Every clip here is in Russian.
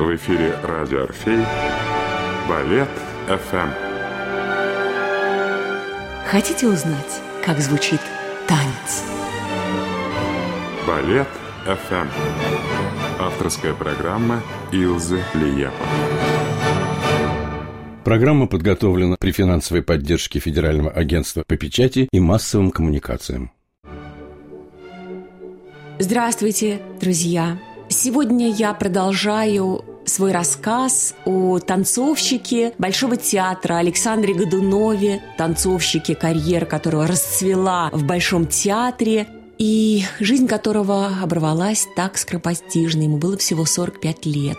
В эфире радио «Орфей» Балет ФМ. Хотите узнать, как звучит танец? Балет ФМ. Авторская программа Илзы Лиепа. Программа подготовлена при финансовой поддержке Федерального агентства по печати и массовым коммуникациям. Здравствуйте, друзья! Сегодня я продолжаю свой рассказ о танцовщике Большого театра Александре Годунове, танцовщике, карьера которого расцвела в Большом театре, и жизнь которого оборвалась так скоропостижно. Ему было всего 45 лет.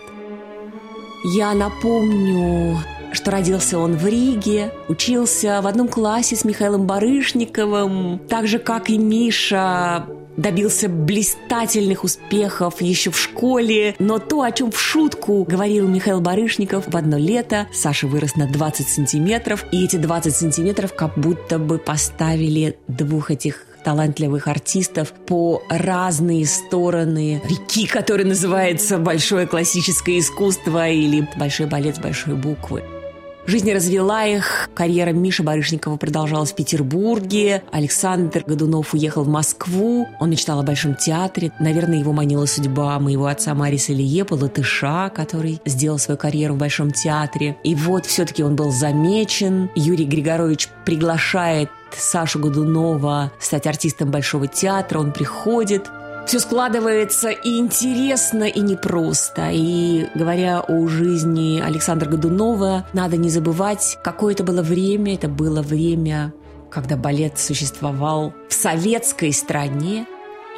Я напомню, что родился он в Риге, учился в одном классе с Михаилом Барышниковым, так же, как и Миша, добился блистательных успехов еще в школе, но то, о чем в шутку говорил Михаил Барышников, в одно лето Саша вырос на 20 сантиметров, и эти 20 сантиметров как будто бы поставили двух этих талантливых артистов по разные стороны реки, которая называется «Большое классическое искусство» или «Большой балет с большой буквы». Жизнь развела их. Карьера Миши Барышникова продолжалась в Петербурге. Александр Годунов уехал в Москву. Он мечтал о Большом театре. Наверное, его манила судьба моего отца Мариса Ильепа, латыша, который сделал свою карьеру в Большом театре. И вот все-таки он был замечен. Юрий Григорович приглашает Сашу Годунова стать артистом Большого театра. Он приходит, все складывается и интересно, и непросто. И говоря о жизни Александра Годунова, надо не забывать, какое это было время. Это было время, когда балет существовал в советской стране,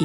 и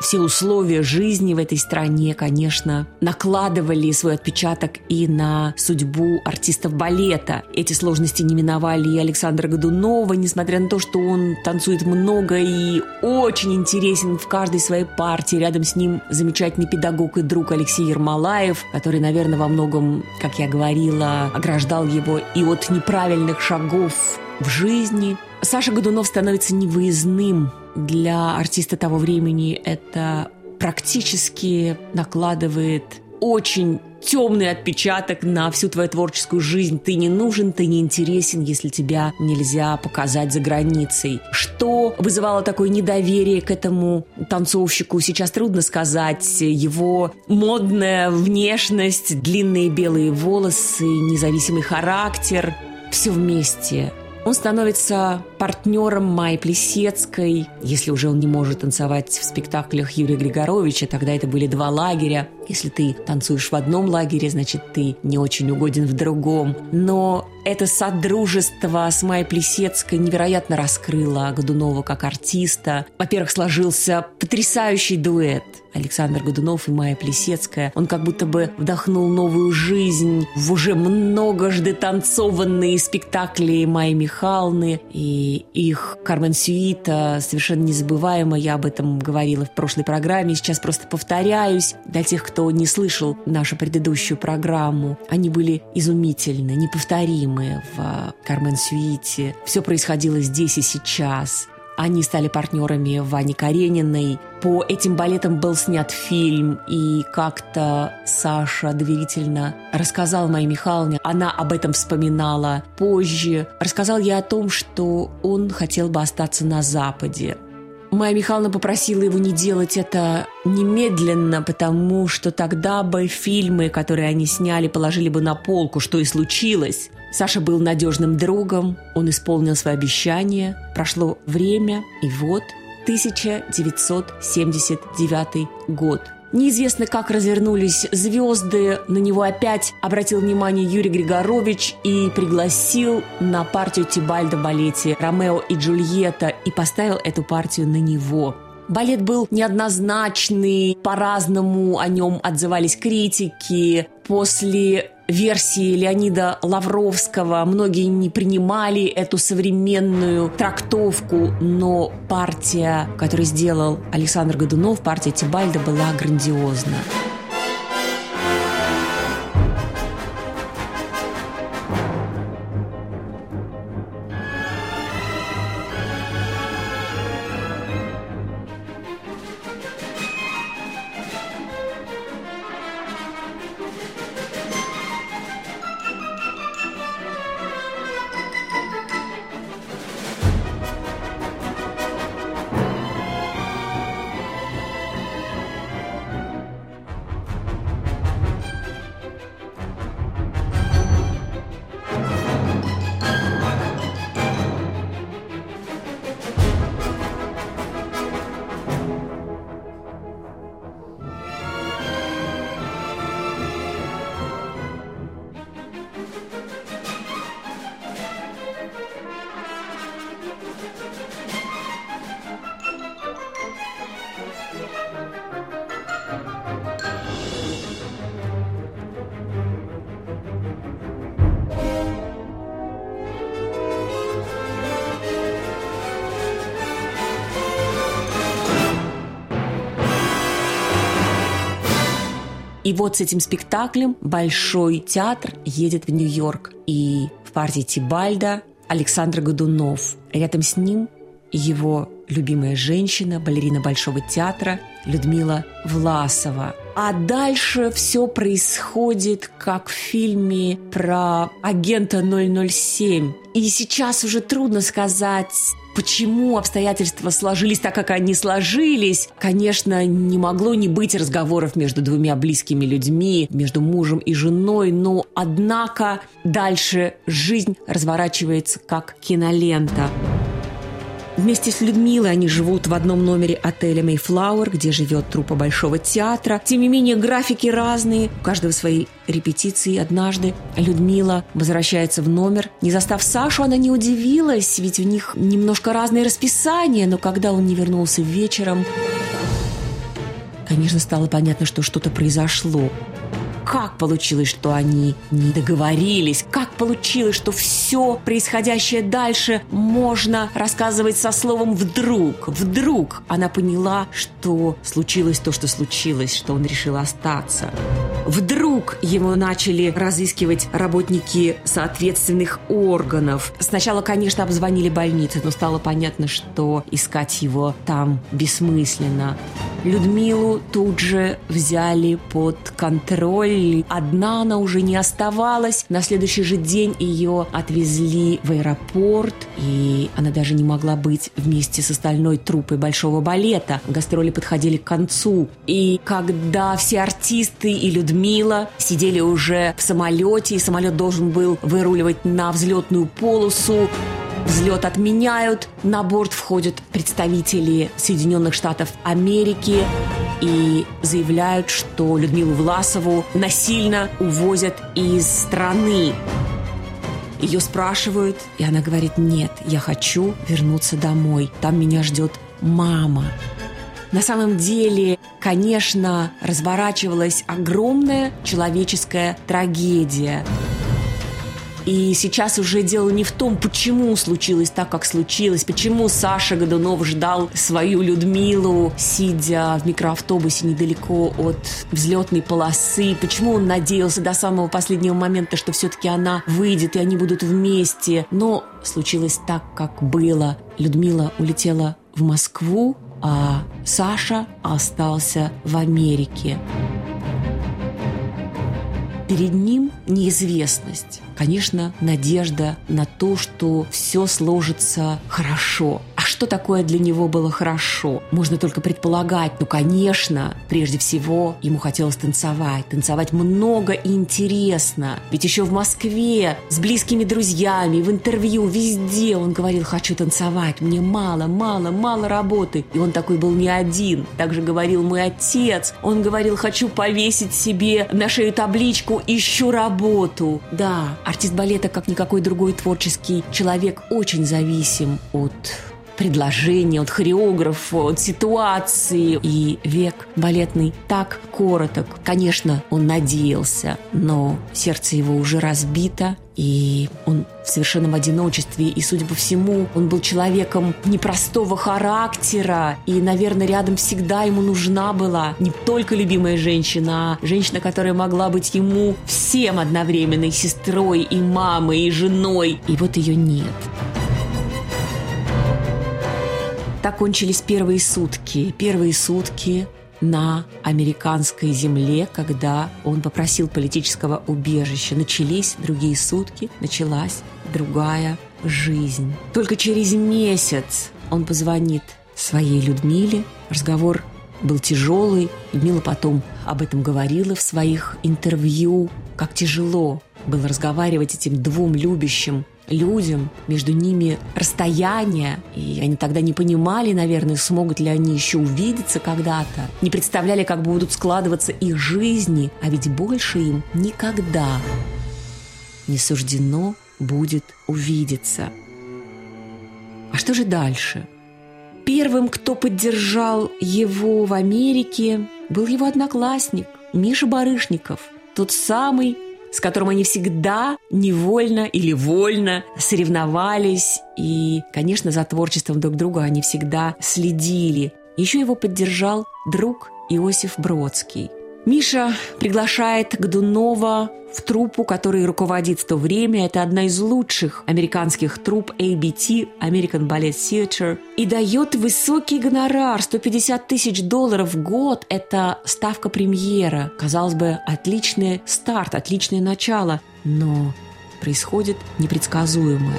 все условия жизни в этой стране, конечно, накладывали свой отпечаток и на судьбу артистов балета. Эти сложности не миновали и Александра Годунова, несмотря на то, что он танцует много и очень интересен в каждой своей партии. Рядом с ним замечательный педагог и друг Алексей Ермолаев, который, наверное, во многом, как я говорила, ограждал его и от неправильных шагов в жизни. Саша Годунов становится невыездным для артиста того времени. Это практически накладывает очень темный отпечаток на всю твою творческую жизнь. Ты не нужен, ты не интересен, если тебя нельзя показать за границей. Что вызывало такое недоверие к этому танцовщику, сейчас трудно сказать. Его модная внешность, длинные белые волосы, независимый характер – все вместе – он становится партнером Майи Плесецкой. Если уже он не может танцевать в спектаклях Юрия Григоровича, тогда это были два лагеря. Если ты танцуешь в одном лагере, значит, ты не очень угоден в другом. Но это содружество с Майей Плесецкой невероятно раскрыло Годунова как артиста. Во-первых, сложился потрясающий дуэт Александр Годунов и Майя Плесецкая. Он как будто бы вдохнул новую жизнь в уже многожды танцованные спектакли Майи Михайловны и их Кармен Сюита совершенно незабываемо. Я об этом говорила в прошлой программе. Сейчас просто повторяюсь для тех, кто не слышал нашу предыдущую программу, они были изумительны, неповторимые в Кармен Сюите. Все происходило здесь и сейчас. Они стали партнерами Вани Карениной. По этим балетам был снят фильм, и как-то Саша доверительно рассказал моей Михайловне. Она об этом вспоминала позже. Рассказал я о том, что он хотел бы остаться на Западе. Майя Михайловна попросила его не делать это немедленно, потому что тогда бы фильмы, которые они сняли, положили бы на полку, что и случилось. Саша был надежным другом, он исполнил свои обещания. Прошло время, и вот 1979 год – Неизвестно, как развернулись звезды. На него опять обратил внимание Юрий Григорович и пригласил на партию Тибальда в балете «Ромео и Джульетта» и поставил эту партию на него. Балет был неоднозначный, по-разному о нем отзывались критики. После версии Леонида Лавровского многие не принимали эту современную трактовку, но партия, которую сделал Александр Годунов, партия Тибальда была грандиозна. И вот с этим спектаклем Большой театр едет в Нью-Йорк. И в партии Тибальда Александр Годунов. Рядом с ним его любимая женщина, балерина Большого театра Людмила Власова. А дальше все происходит, как в фильме про агента 007. И сейчас уже трудно сказать, почему обстоятельства сложились так, как они сложились. Конечно, не могло не быть разговоров между двумя близкими людьми, между мужем и женой, но однако дальше жизнь разворачивается как кинолента. Вместе с Людмилой они живут в одном номере отеля Mayflower, где живет труппа Большого театра. Тем не менее, графики разные, у каждого свои репетиции. Однажды Людмила возвращается в номер. Не застав Сашу, она не удивилась, ведь у них немножко разные расписания, но когда он не вернулся вечером, конечно, стало понятно, что что-то произошло как получилось, что они не договорились, как получилось, что все происходящее дальше можно рассказывать со словом «вдруг». Вдруг она поняла, что случилось то, что случилось, что он решил остаться. Вдруг его начали разыскивать работники соответственных органов. Сначала, конечно, обзвонили больницы, но стало понятно, что искать его там бессмысленно. Людмилу тут же взяли под контроль. Одна она уже не оставалась. На следующий же день ее отвезли в аэропорт, и она даже не могла быть вместе с остальной труппой большого балета. Гастроли подходили к концу. И когда все артисты и Людмила сидели уже в самолете, и самолет должен был выруливать на взлетную полосу, Взлет отменяют, на борт входят представители Соединенных Штатов Америки и заявляют, что Людмилу Власову насильно увозят из страны. Ее спрашивают, и она говорит, нет, я хочу вернуться домой, там меня ждет мама. На самом деле, конечно, разворачивалась огромная человеческая трагедия – и сейчас уже дело не в том, почему случилось так, как случилось, почему Саша Годунов ждал свою Людмилу, сидя в микроавтобусе недалеко от взлетной полосы, почему он надеялся до самого последнего момента, что все-таки она выйдет и они будут вместе. Но случилось так, как было. Людмила улетела в Москву, а Саша остался в Америке. Перед ним неизвестность. Конечно, надежда на то, что все сложится хорошо. Что такое для него было хорошо? Можно только предполагать. Ну, конечно, прежде всего ему хотелось танцевать. Танцевать много и интересно. Ведь еще в Москве с близкими друзьями, в интервью, везде он говорил, хочу танцевать, мне мало, мало, мало работы. И он такой был не один. Также говорил мой отец. Он говорил, хочу повесить себе на шею табличку ищу работу. Да, артист балета, как никакой другой творческий человек, очень зависим от предложения, от хореографа, от ситуации. И век балетный так короток. Конечно, он надеялся, но сердце его уже разбито, и он в совершенном одиночестве, и, судя по всему, он был человеком непростого характера, и, наверное, рядом всегда ему нужна была не только любимая женщина, а женщина, которая могла быть ему всем одновременно, и сестрой, и мамой, и женой, и вот ее нет. Так кончились первые сутки. Первые сутки на американской земле, когда он попросил политического убежища. Начались другие сутки, началась другая жизнь. Только через месяц он позвонит своей Людмиле. Разговор был тяжелый. Людмила потом об этом говорила в своих интервью. Как тяжело было разговаривать этим двум любящим людям, между ними расстояние, и они тогда не понимали, наверное, смогут ли они еще увидеться когда-то, не представляли, как будут складываться их жизни, а ведь больше им никогда не суждено будет увидеться. А что же дальше? Первым, кто поддержал его в Америке, был его одноклассник Миша Барышников, тот самый с которым они всегда невольно или вольно соревновались. И, конечно, за творчеством друг друга они всегда следили. Еще его поддержал друг Иосиф Бродский. Миша приглашает Годунова в труппу, которой руководит в то время. Это одна из лучших американских труп ABT, American Ballet Theatre, и дает высокий гонорар, 150 тысяч долларов в год. Это ставка премьера. Казалось бы, отличный старт, отличное начало. Но происходит непредсказуемое.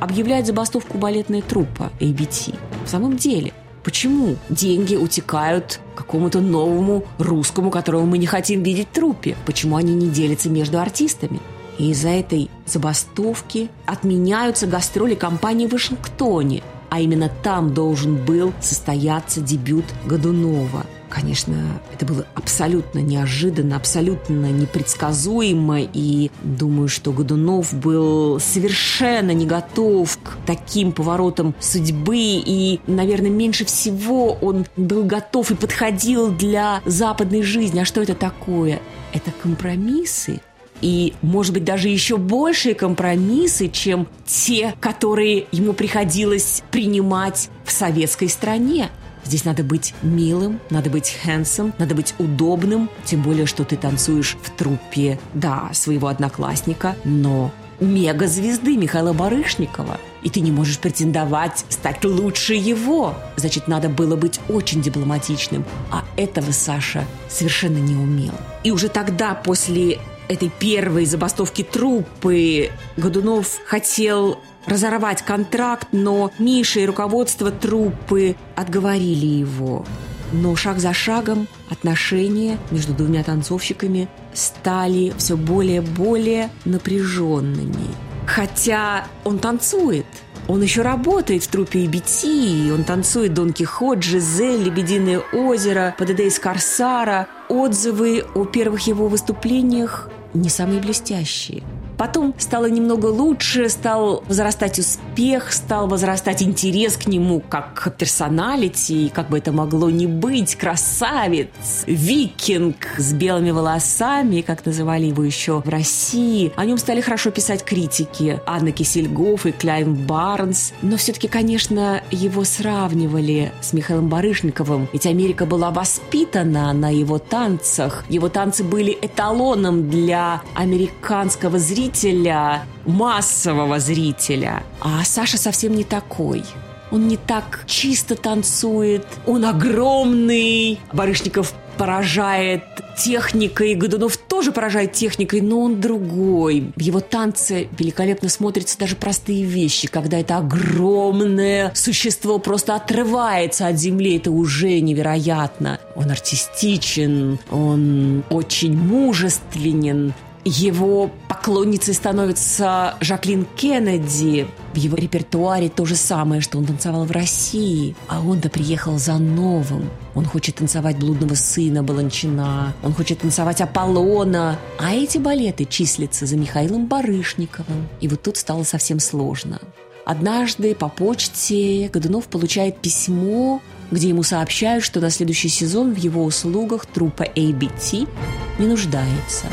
Объявляет забастовку балетная труппа ABT. В самом деле – Почему деньги утекают какому-то новому русскому, которого мы не хотим видеть в трупе? Почему они не делятся между артистами? И из-за этой забастовки отменяются гастроли компании в Вашингтоне, а именно там должен был состояться дебют Годунова – Конечно, это было абсолютно неожиданно, абсолютно непредсказуемо, и думаю, что Годунов был совершенно не готов к таким поворотам судьбы, и, наверное, меньше всего он был готов и подходил для западной жизни. А что это такое? Это компромиссы, и, может быть, даже еще большие компромиссы, чем те, которые ему приходилось принимать в советской стране. Здесь надо быть милым, надо быть handsome, надо быть удобным, тем более, что ты танцуешь в труппе, да, своего одноклассника, но мега-звезды Михаила Барышникова. И ты не можешь претендовать стать лучше его. Значит, надо было быть очень дипломатичным. А этого Саша совершенно не умел. И уже тогда, после этой первой забастовки труппы, Годунов хотел разорвать контракт, но Миша и руководство труппы отговорили его. Но шаг за шагом отношения между двумя танцовщиками стали все более и более напряженными. Хотя он танцует, он еще работает в трупе EBT, он танцует Дон Кихот, Жизель, Лебединое озеро, ПДД из Корсара. Отзывы о первых его выступлениях не самые блестящие. Потом стало немного лучше, стал возрастать успех, стал возрастать интерес к нему как к персоналити, как бы это могло не быть, красавец, викинг с белыми волосами, как называли его еще в России. О нем стали хорошо писать критики Анна Кисельгоф и Клайм Барнс. Но все-таки, конечно, его сравнивали с Михаилом Барышниковым, ведь Америка была воспитана на его танцах. Его танцы были эталоном для американского зрителя, зрителя, массового зрителя. А Саша совсем не такой. Он не так чисто танцует, он огромный. Барышников поражает техникой, Годунов тоже поражает техникой, но он другой. В его танце великолепно смотрятся даже простые вещи, когда это огромное существо просто отрывается от земли, это уже невероятно. Он артистичен, он очень мужественен, его поклонницей становится Жаклин Кеннеди. В его репертуаре то же самое, что он танцевал в России. А он-то приехал за новым. Он хочет танцевать «Блудного сына» Баланчина. Он хочет танцевать «Аполлона». А эти балеты числятся за Михаилом Барышниковым. И вот тут стало совсем сложно. Однажды по почте Годунов получает письмо, где ему сообщают, что на следующий сезон в его услугах труппа ABT не нуждается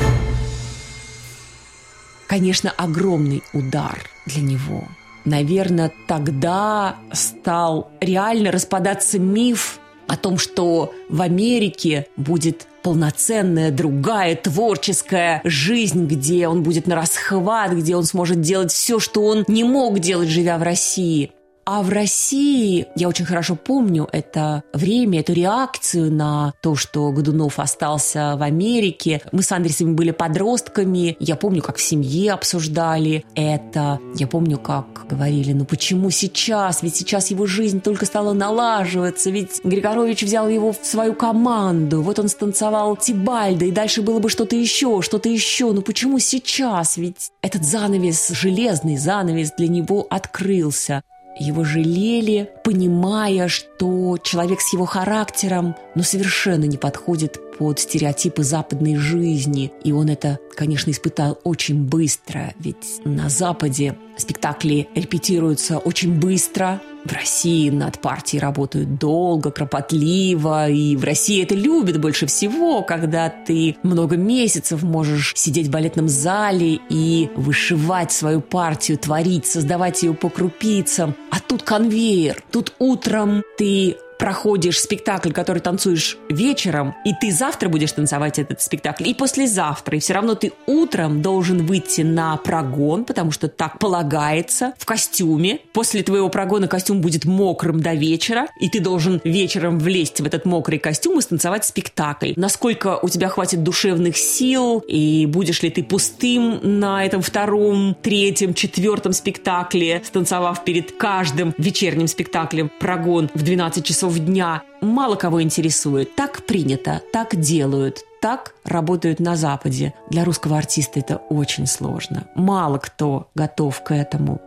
конечно, огромный удар для него. Наверное, тогда стал реально распадаться миф о том, что в Америке будет полноценная другая творческая жизнь, где он будет на расхват, где он сможет делать все, что он не мог делать, живя в России. А в России, я очень хорошо помню это время, эту реакцию на то, что Годунов остался в Америке. Мы с Андресом были подростками. Я помню, как в семье обсуждали это. Я помню, как говорили, ну почему сейчас? Ведь сейчас его жизнь только стала налаживаться. Ведь Григорович взял его в свою команду. Вот он станцевал Тибальда, и дальше было бы что-то еще, что-то еще. Ну почему сейчас? Ведь этот занавес, железный занавес для него открылся. Его жалели, понимая, что человек с его характером ну, совершенно не подходит под стереотипы западной жизни. И он это, конечно, испытал очень быстро, ведь на Западе спектакли репетируются очень быстро, В России над партией работают долго, кропотливо, и в России это любят больше всего, когда ты много месяцев можешь сидеть в балетном зале и вышивать свою партию, творить, создавать ее по крупицам. А тут конвейер, тут утром ты проходишь спектакль, который танцуешь вечером, и ты завтра будешь танцевать этот спектакль, и послезавтра, и все равно ты утром должен выйти на прогон, потому что так полагается, в костюме. После твоего прогона костюм будет мокрым до вечера, и ты должен вечером влезть в этот мокрый костюм и станцевать спектакль. Насколько у тебя хватит душевных сил, и будешь ли ты пустым на этом втором, третьем, четвертом спектакле, станцевав перед каждым вечерним спектаклем прогон в 12 часов часов дня мало кого интересует. Так принято, так делают, так работают на Западе. Для русского артиста это очень сложно. Мало кто готов к этому.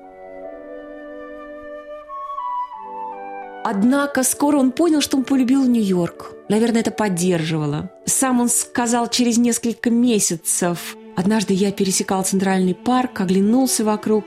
Однако скоро он понял, что он полюбил Нью-Йорк. Наверное, это поддерживало. Сам он сказал через несколько месяцев. Однажды я пересекал Центральный парк, оглянулся вокруг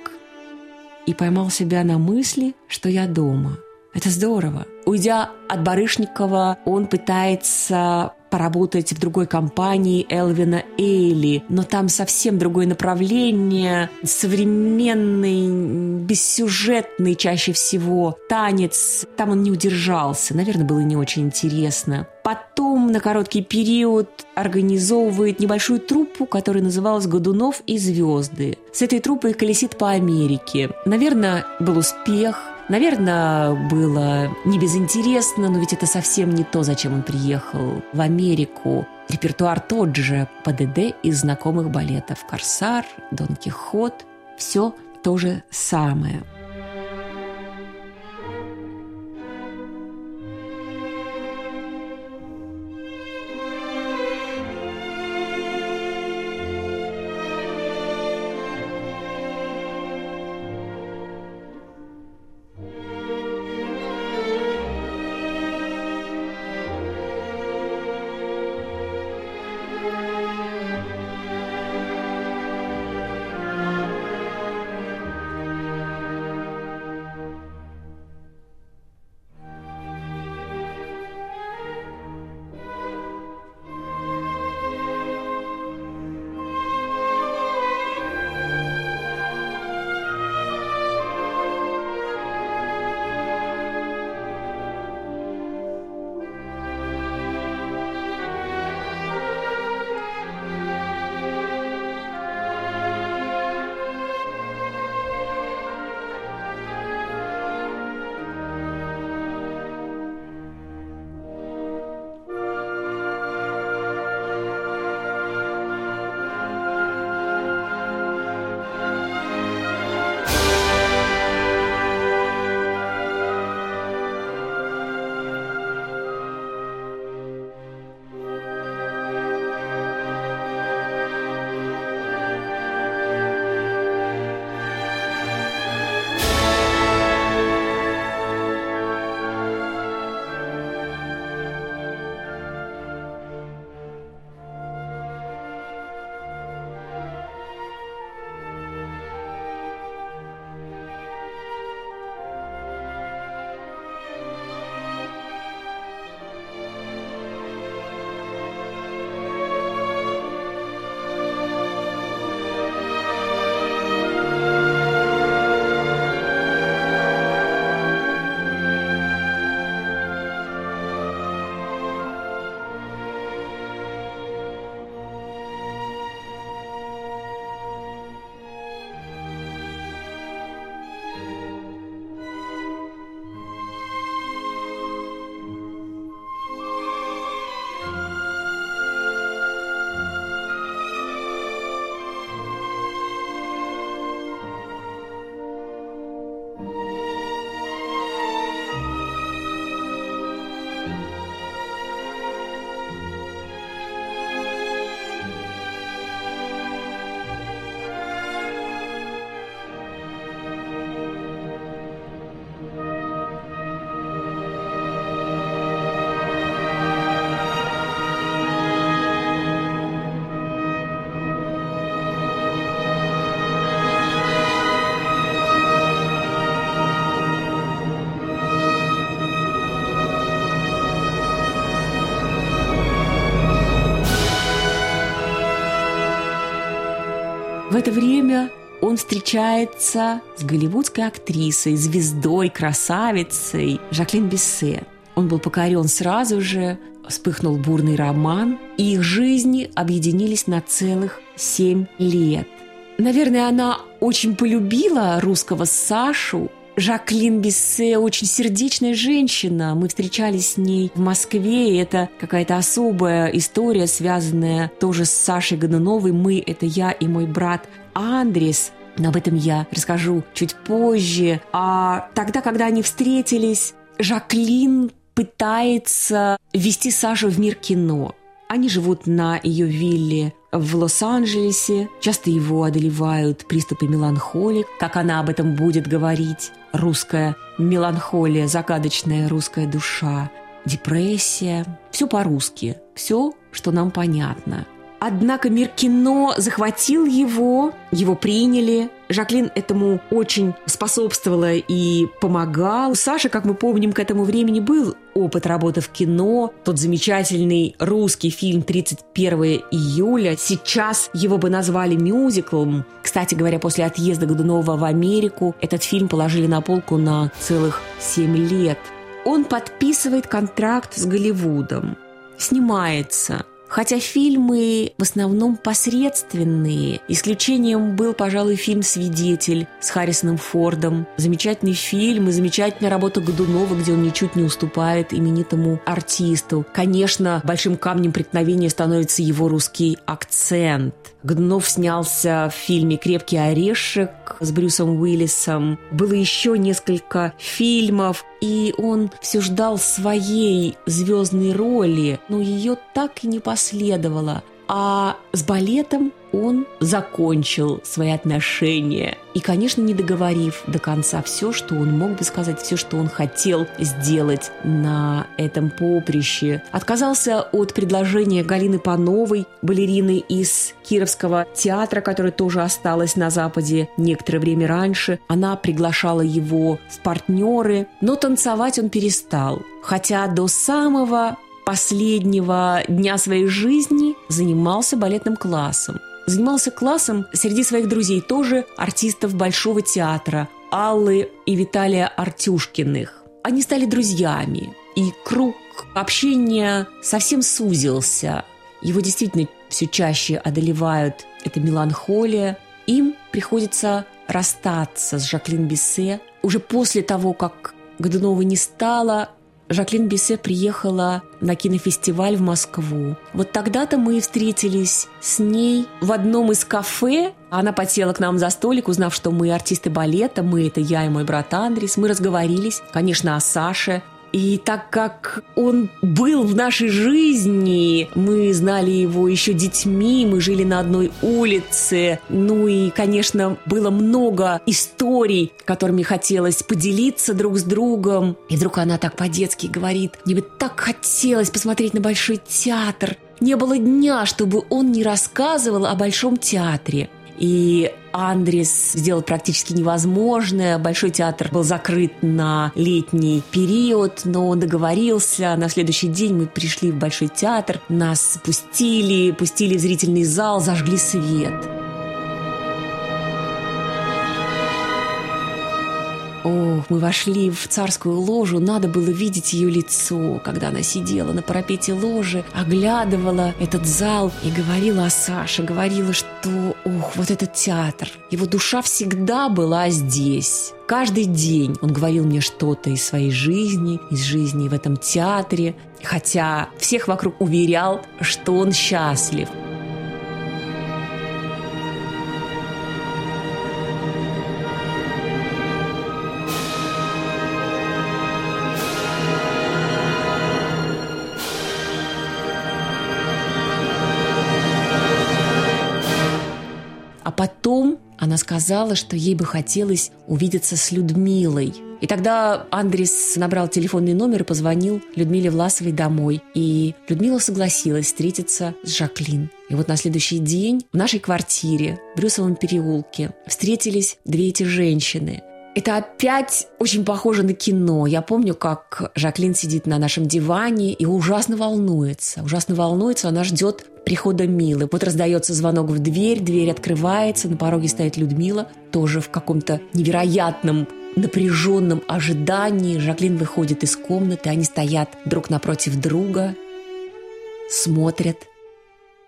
и поймал себя на мысли, что я дома – это здорово. Уйдя от Барышникова, он пытается поработать в другой компании Элвина Эйли, но там совсем другое направление, современный, бессюжетный чаще всего танец. Там он не удержался, наверное, было не очень интересно. Потом на короткий период организовывает небольшую труппу, которая называлась «Годунов и звезды». С этой труппой колесит по Америке. Наверное, был успех – Наверное, было не безинтересно, но ведь это совсем не то, зачем он приехал в Америку. Репертуар тот же, ПДД из знакомых балетов. «Корсар», «Дон Кихот» – все то же самое – это время он встречается с голливудской актрисой, звездой, красавицей Жаклин Бессе. Он был покорен сразу же, вспыхнул бурный роман, и их жизни объединились на целых семь лет. Наверное, она очень полюбила русского Сашу. Жаклин Биссе очень сердечная женщина. Мы встречались с ней в Москве, и это какая-то особая история, связанная тоже с Сашей Годуновой. Мы – это я и мой брат Андрес. Но об этом я расскажу чуть позже. А тогда, когда они встретились, Жаклин пытается ввести Сашу в мир кино. Они живут на ее вилле в Лос-Анджелесе. Часто его одолевают приступы меланхолии, как она об этом будет говорить. Русская меланхолия, загадочная русская душа, депрессия. Все по-русски. Все, что нам понятно. Однако мир кино захватил его, его приняли. Жаклин этому очень способствовала и помогал. У Саши, как мы помним, к этому времени был опыт работы в кино. Тот замечательный русский фильм «31 июля». Сейчас его бы назвали мюзиклом. Кстати говоря, после отъезда Годунова в Америку этот фильм положили на полку на целых 7 лет. Он подписывает контракт с Голливудом, снимается – Хотя фильмы в основном посредственные. Исключением был, пожалуй, фильм «Свидетель» с Харрисоном Фордом. Замечательный фильм и замечательная работа Годунова, где он ничуть не уступает именитому артисту. Конечно, большим камнем преткновения становится его русский акцент. Годунов снялся в фильме «Крепкий орешек» с Брюсом Уиллисом. Было еще несколько фильмов, и он все ждал своей звездной роли, но ее так и не последовало. А с балетом он закончил свои отношения. И, конечно, не договорив до конца все, что он мог бы сказать, все, что он хотел сделать на этом поприще. Отказался от предложения Галины Пановой, балерины из Кировского театра, которая тоже осталась на Западе некоторое время раньше. Она приглашала его в партнеры, но танцевать он перестал. Хотя до самого последнего дня своей жизни занимался балетным классом. Занимался классом среди своих друзей тоже артистов Большого театра Аллы и Виталия Артюшкиных. Они стали друзьями, и круг общения совсем сузился. Его действительно все чаще одолевают эта меланхолия. Им приходится расстаться с Жаклин Биссе. Уже после того, как Годунова не стало, Жаклин Биссе приехала на кинофестиваль в Москву. Вот тогда-то мы и встретились с ней в одном из кафе. Она подсела к нам за столик, узнав, что мы артисты балета, мы – это я и мой брат Андрес. Мы разговорились, конечно, о Саше, и так как он был в нашей жизни, мы знали его еще детьми, мы жили на одной улице, ну и, конечно, было много историй, которыми хотелось поделиться друг с другом. И вдруг она так по-детски говорит, мне бы так хотелось посмотреть на Большой театр. Не было дня, чтобы он не рассказывал о Большом театре. И Андрес сделал практически невозможное. Большой театр был закрыт на летний период, но он договорился. На следующий день мы пришли в Большой театр, нас пустили, пустили в зрительный зал, зажгли свет. Ох, мы вошли в царскую ложу, надо было видеть ее лицо, когда она сидела на парапете ложи, оглядывала этот зал и говорила о Саше, говорила, что, ох, вот этот театр, его душа всегда была здесь. Каждый день он говорил мне что-то из своей жизни, из жизни в этом театре, хотя всех вокруг уверял, что он счастлив – сказала, что ей бы хотелось увидеться с Людмилой. И тогда Андрес набрал телефонный номер и позвонил Людмиле Власовой домой. И Людмила согласилась встретиться с Жаклин. И вот на следующий день в нашей квартире в Брюсовом переулке встретились две эти женщины. Это опять очень похоже на кино. Я помню, как Жаклин сидит на нашем диване и ужасно волнуется. Ужасно волнуется, она ждет прихода Милы. Вот раздается звонок в дверь, дверь открывается, на пороге стоит Людмила, тоже в каком-то невероятном напряженном ожидании. Жаклин выходит из комнаты, они стоят друг напротив друга, смотрят,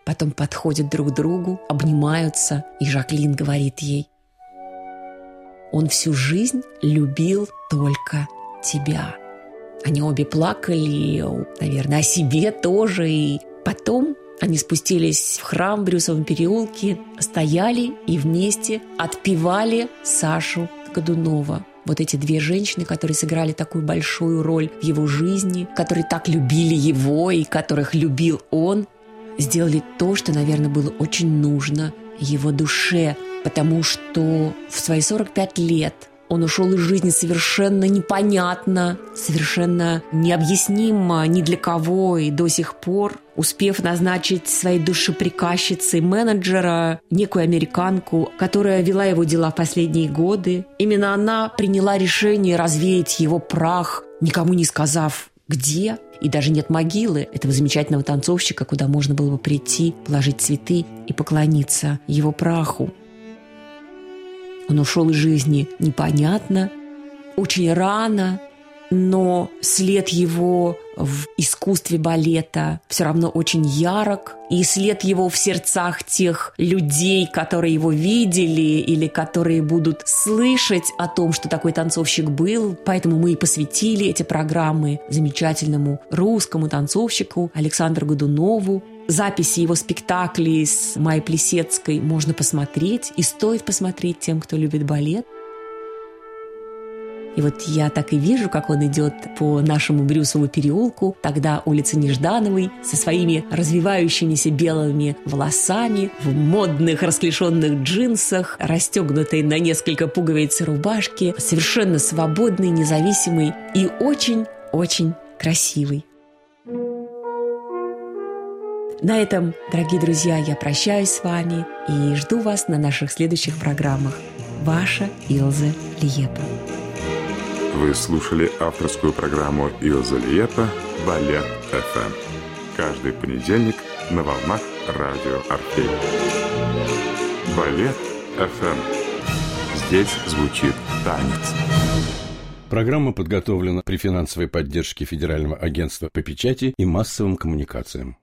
потом подходят друг к другу, обнимаются, и Жаклин говорит ей – он всю жизнь любил только тебя. Они обе плакали, наверное, о себе тоже. И потом они спустились в храм в Брюсовом переулке, стояли и вместе отпевали Сашу Годунова. Вот эти две женщины, которые сыграли такую большую роль в его жизни, которые так любили его и которых любил он, сделали то, что, наверное, было очень нужно его душе, потому что в свои 45 лет он ушел из жизни совершенно непонятно, совершенно необъяснимо ни для кого и до сих пор, успев назначить своей душеприказчицей менеджера, некую американку, которая вела его дела в последние годы. Именно она приняла решение развеять его прах, никому не сказав, где, и даже нет могилы этого замечательного танцовщика, куда можно было бы прийти, положить цветы и поклониться его праху. Он ушел из жизни непонятно, очень рано, но след его в искусстве балета все равно очень ярок, и след его в сердцах тех людей, которые его видели или которые будут слышать о том, что такой танцовщик был. Поэтому мы и посвятили эти программы замечательному русскому танцовщику Александру Годунову, записи его спектаклей с Майей Плесецкой можно посмотреть, и стоит посмотреть тем, кто любит балет. И вот я так и вижу, как он идет по нашему Брюсову переулку, тогда улица Неждановой, со своими развивающимися белыми волосами, в модных расклешенных джинсах, расстегнутой на несколько пуговиц рубашки, совершенно свободный, независимый и очень-очень красивый. На этом, дорогие друзья, я прощаюсь с вами и жду вас на наших следующих программах. Ваша Илза Лиепа. Вы слушали авторскую программу Илза Лиепа «Балет ФМ». Каждый понедельник на волнах радио Орфей. Балет ФМ. Здесь звучит танец. Программа подготовлена при финансовой поддержке Федерального агентства по печати и массовым коммуникациям.